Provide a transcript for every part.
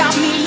got me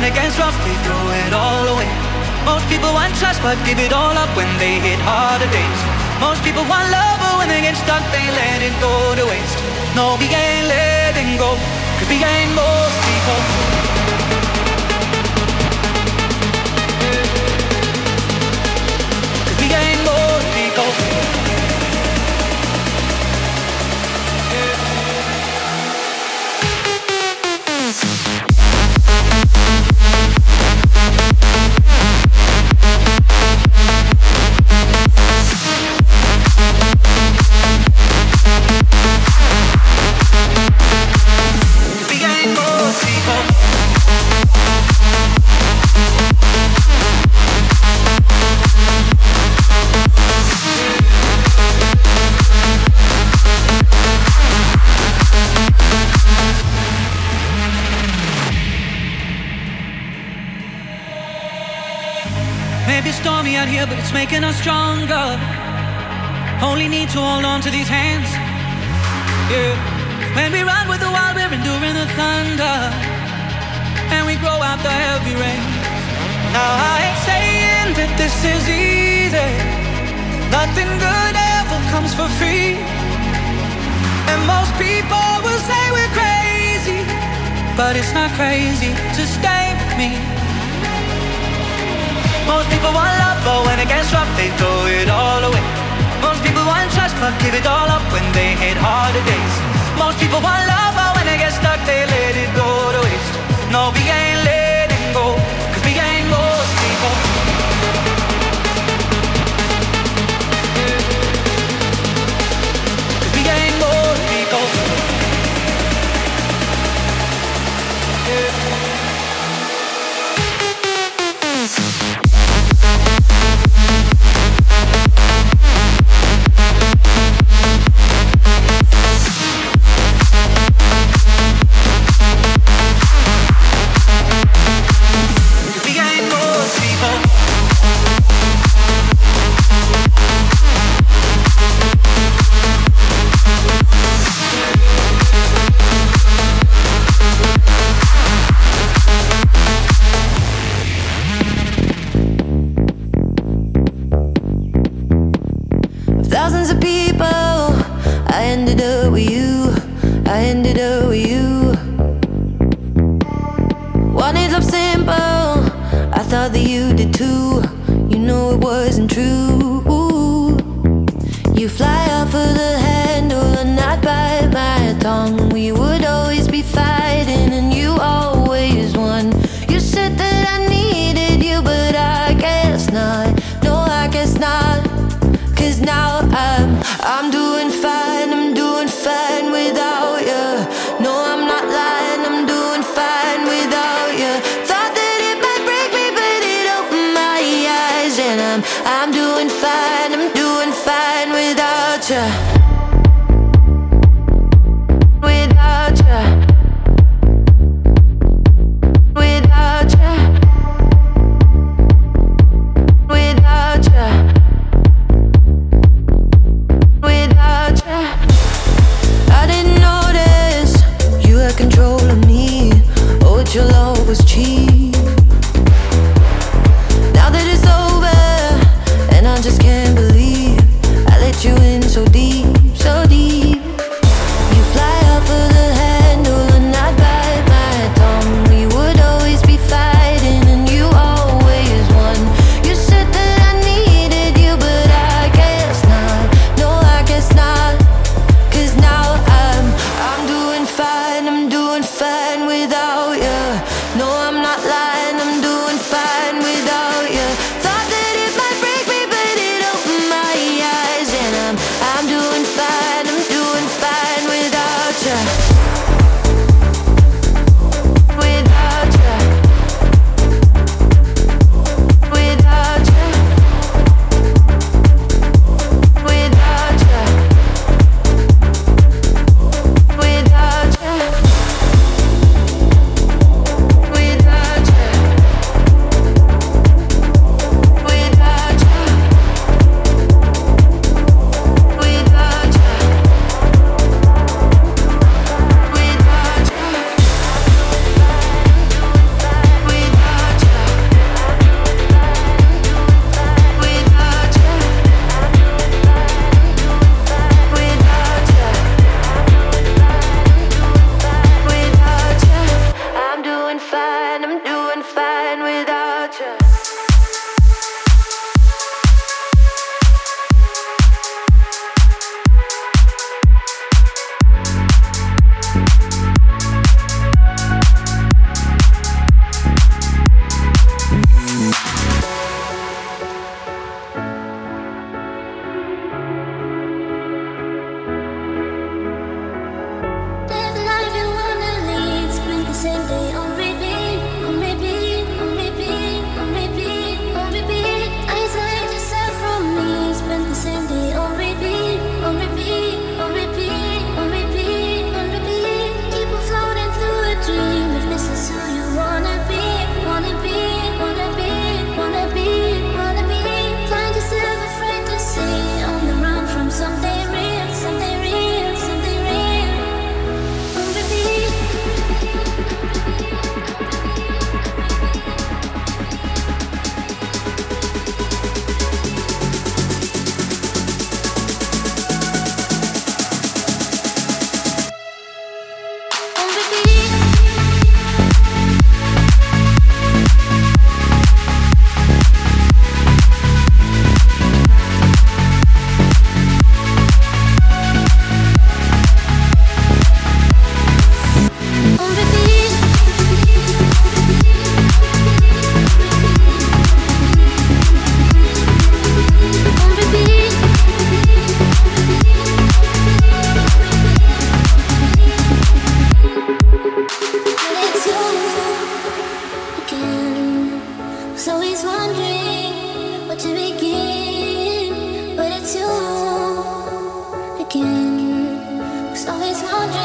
Turn against rough, they throw it all away. Most people want trust, but give it all up when they hit harder days. Most people want love, but when they get stuck, they let it go to waste. No, we ain't letting go, cause we ain't most people. to hold on to these hands. Yeah. When we run with the wild, we're enduring the thunder. And we grow out the heavy rain. Now I ain't saying that this is easy. Nothing good ever comes for free. And most people will say we're crazy. But it's not crazy to stay with me. Most people want love, but when it gets rough, they throw it all away. Most people want trust but give it all up when they hit harder days. Most people want love but when they get stuck they let it go to waste. No, we ain't letting go, cause we ain't most people. Cause we ain't most people. always wonder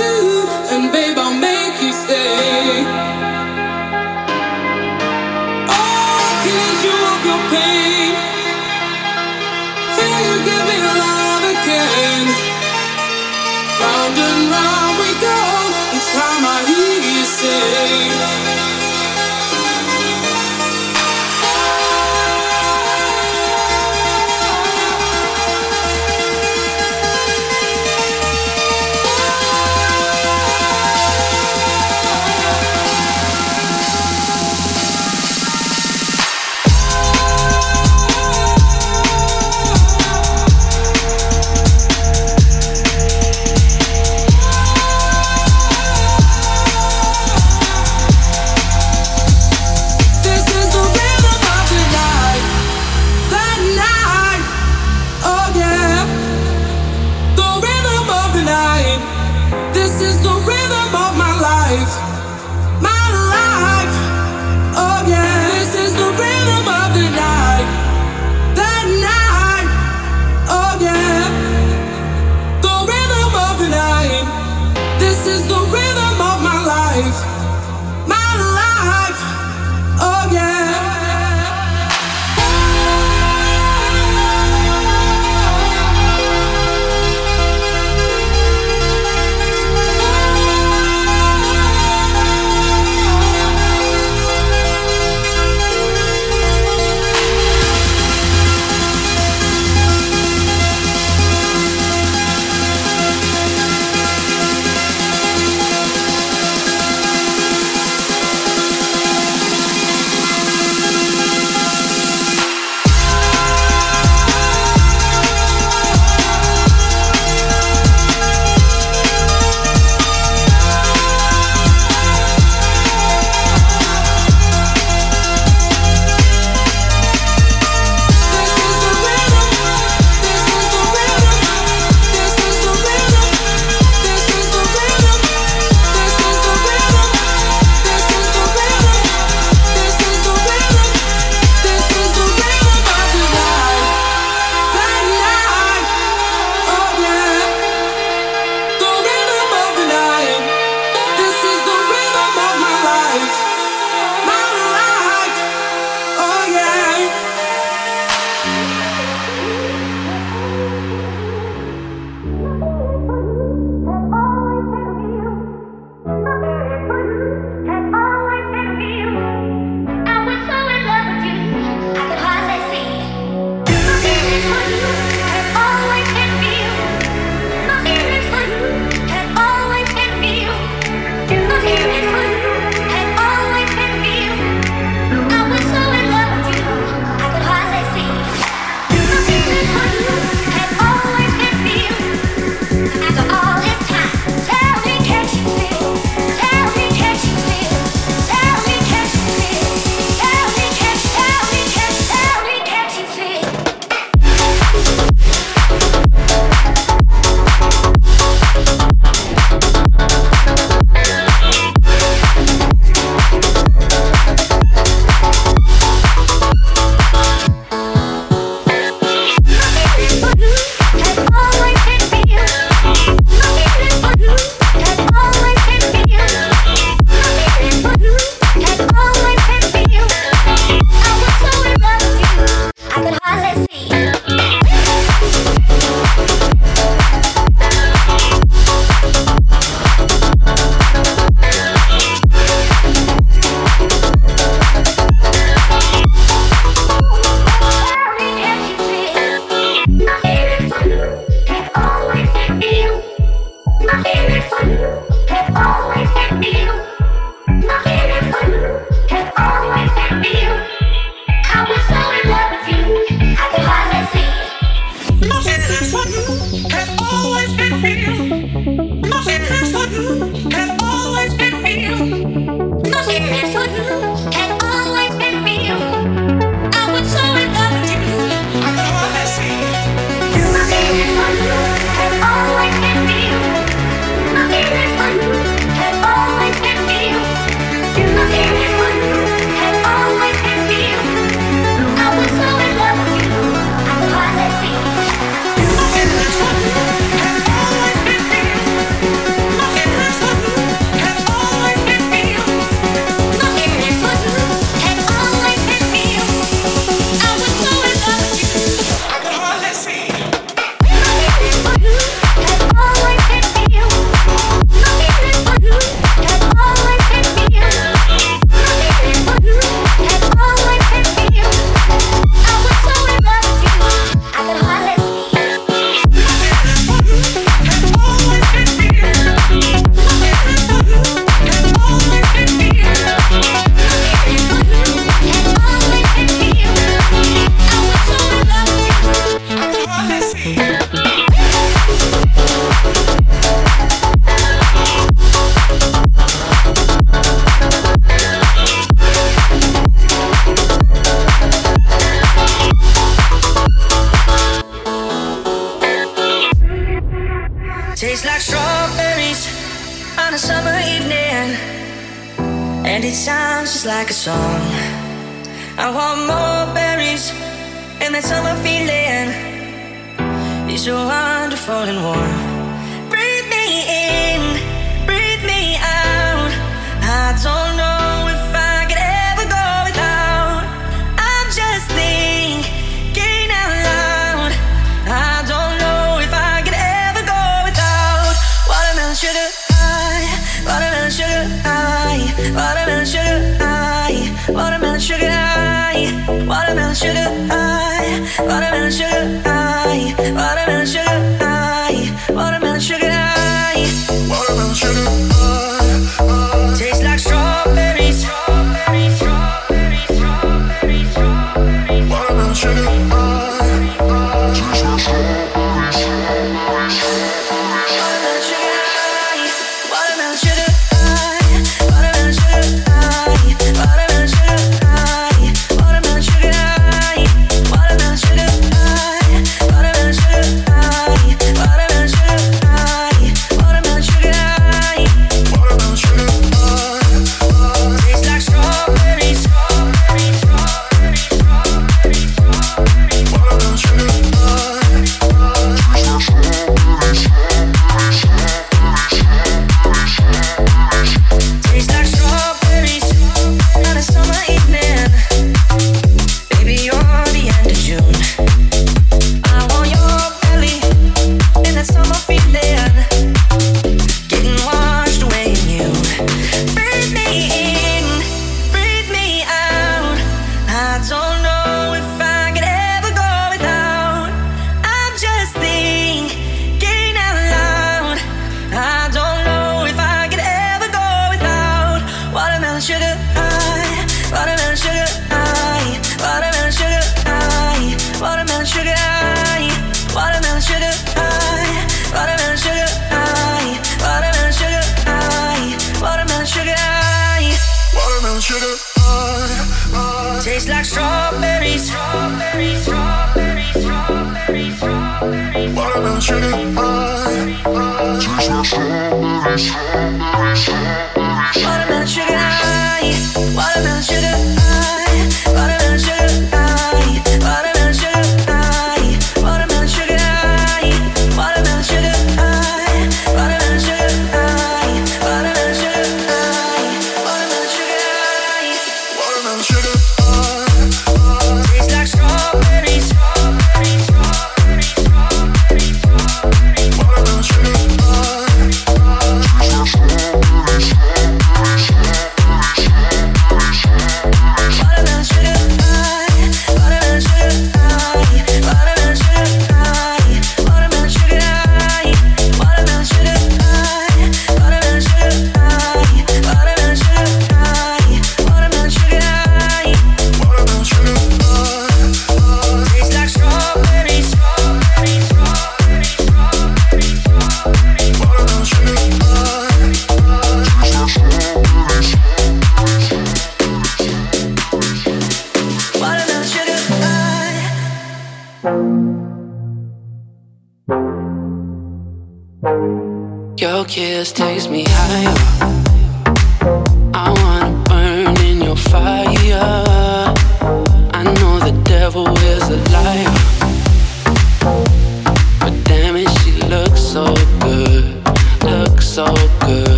and baby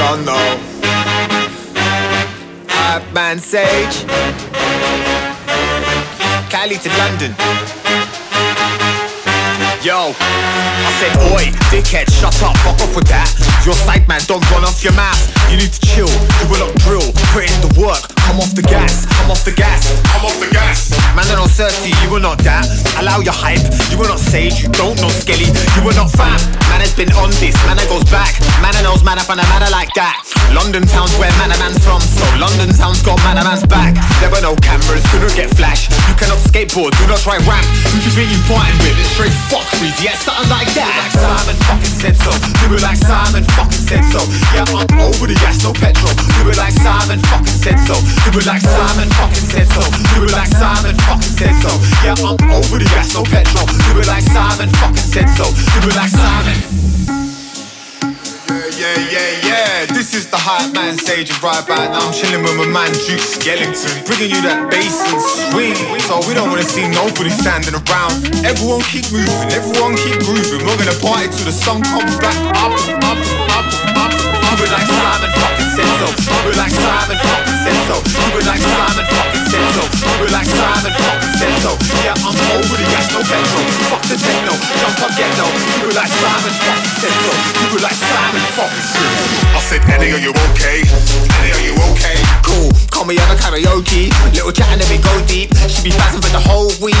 Don't man Sage. Cali to London. Yo, I said, oi, dickhead, shut up, fuck off with that. Your side man, don't run off your mouth. You need to chill, you will not drill, put in the work, come off the gas, I'm off the gas, I'm off the gas. Man, are not thirsty, you will not that. Allow your hype, you will not sage, you don't know skelly, you will not fam. Man has been on this, man goes back. Man knows man I find a man like that. London town's where man a man's from, so London town's got man a man's back. There were no cameras, couldn't get flash. You cannot skateboard, do not try ramp. Who you think you fighting with? It's straight fuckeries, yeah, something like that. Like Simon fucking said so. Do it like Simon fucking said so. Yeah, I'm over the gas, no petrol. Do it like Simon fucking said so. Do it like Simon fucking said so. Do it like Simon fucking said so. Yeah, I'm over the gas, no petrol. Do it like Simon fucking said so. Do it like Simon. Yeah, yeah, yeah, yeah. This is the Hypeman Sage and right about now I'm chilling with my man Duke Skellington, bringing you that bass and swing. So we don't wanna see nobody standing around. Everyone keep moving, everyone keep grooving. We're gonna party till the sun comes back up, up, up, up. It like Simon fucking said so. Do it like Simon fucking said so. It like Simon fucking said so. It like Simon fucking said so. Yeah, I'm over the gas, no petrol. Fuck the techno, jump up, get no. It like Simon fucking said so. It like Simon fucking said so. I said, Eddie, are you okay? Eddie, are you okay? Cool, call me out of karaoke. Little chat and then we go deep. She be passing for the whole week.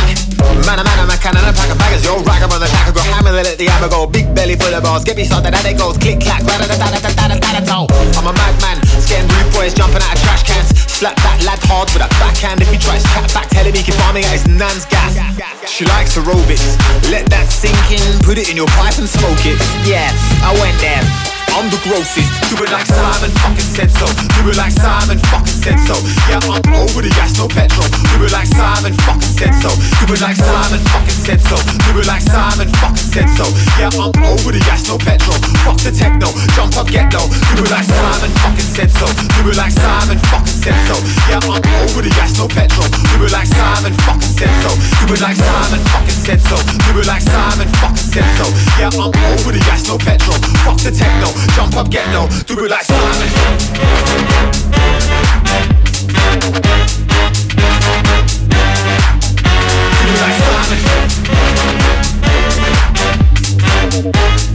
Man, a man, a man, can and a pack of baggers. Yo, rag 'em on the track. I go hammer, let the hammer go. Big belly full of balls. Get me started, and it goes click clack. da da da da da da da da I'm a madman, scaring rude boys jumping out of trash cans. Slap that lad hard with a backhand. If he tries to chat back, tell him he can find me at his nan's gas. She likes aerobics. Let that sink in, put it in your pipe and smoke it. Yeah, I went there. I'm the grossest. Do it like Simon fucking said so. Do it like Simon fucking said so. Yeah, I'm over the gas, no petrol. Do it like Simon fucking said so. Do it like Simon fucking said so. Do it like Simon fucking said so. Yeah, I'm over the gas, no petrol. Fuck the techno, jump up, get low. Do it like Simon fucking said so. Do it like Simon fucking said so. Yeah, I'm over the gas, no petrol. Do it like Simon fucking said so. Do it like Simon fucking said so. Do it like Simon fucking said so. Yeah, I'm over the gas, no petrol. Fuck the techno, jump up, get low. Do it like Simon. Do it like Simon.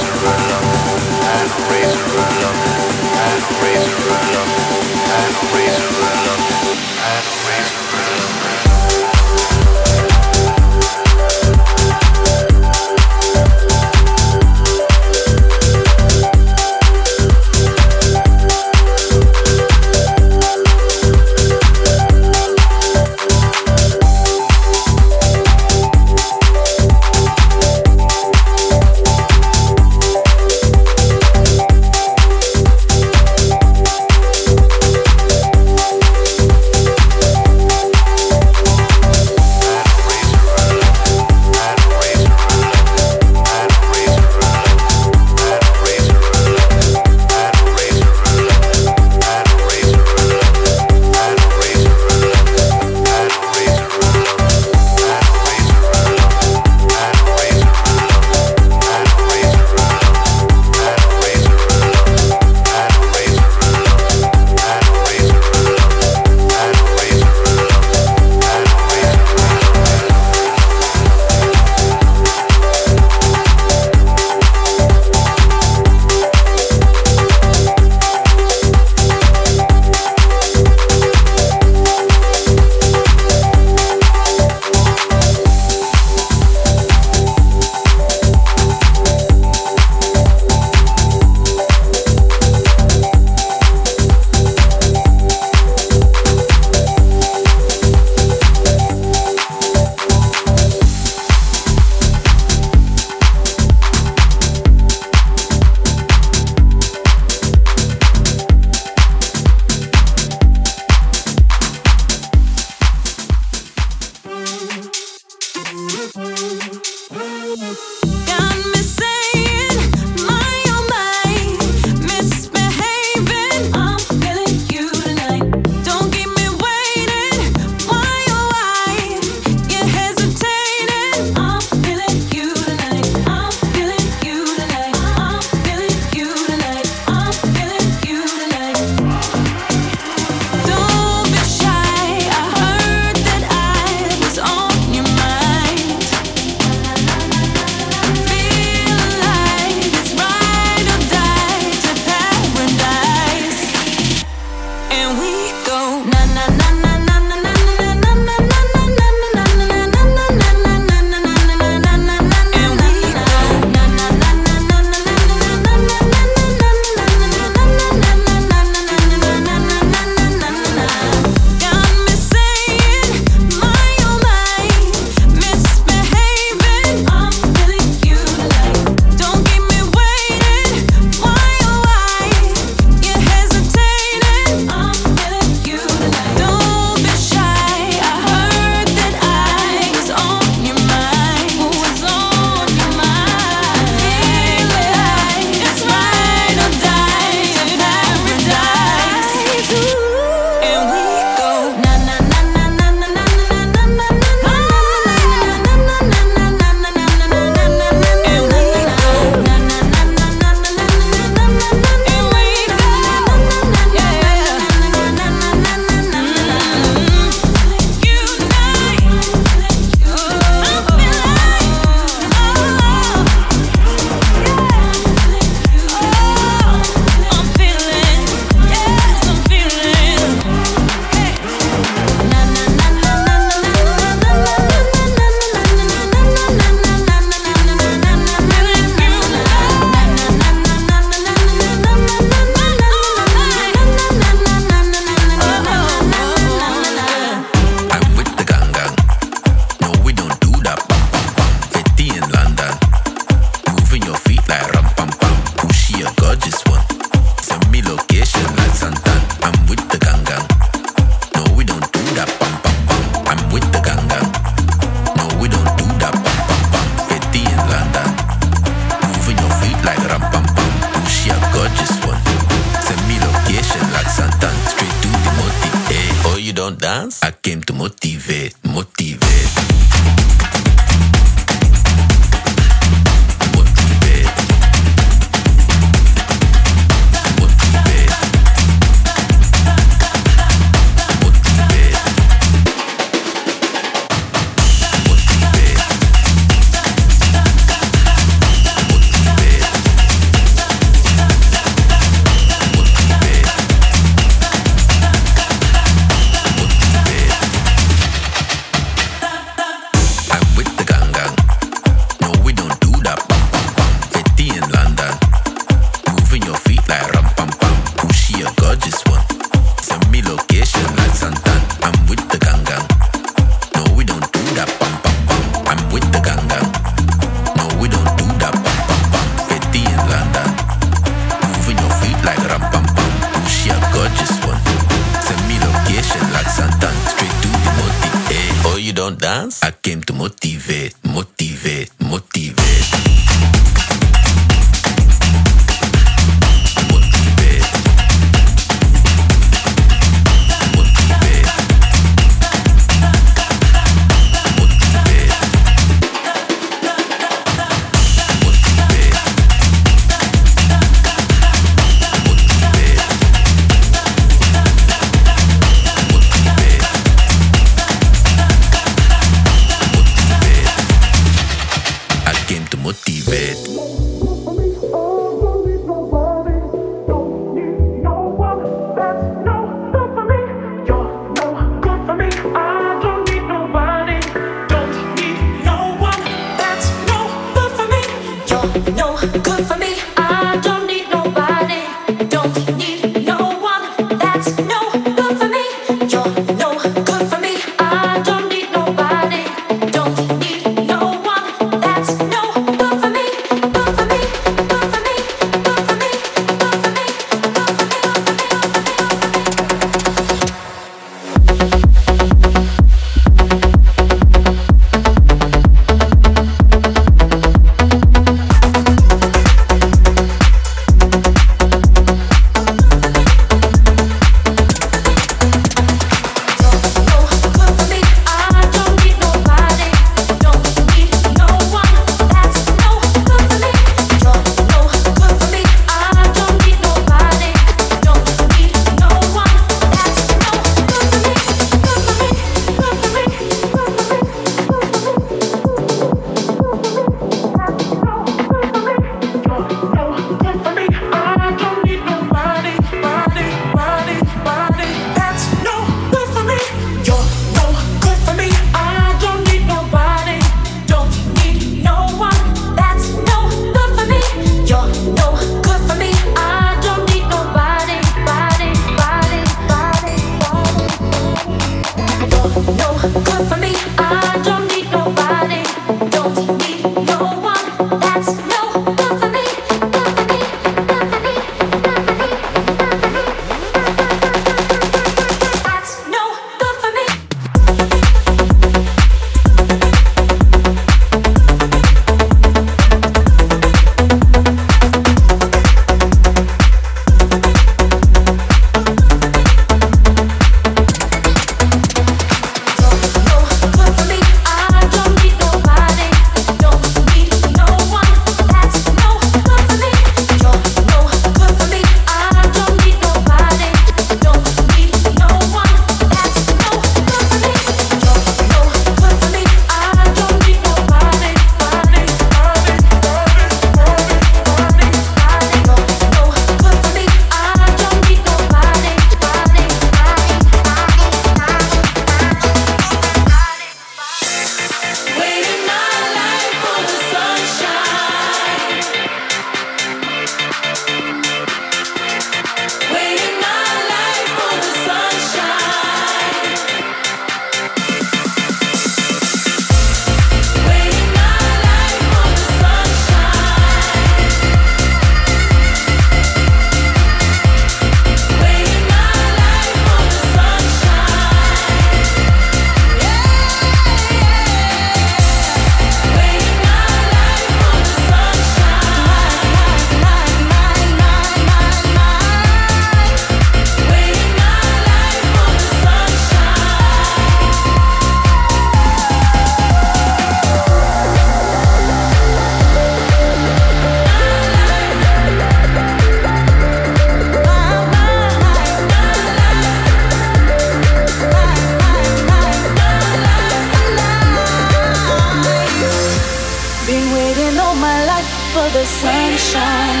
for the sunshine.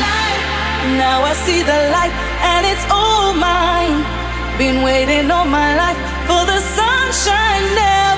Now I see the light and it's all mine. Been waiting all my life for the sunshine now.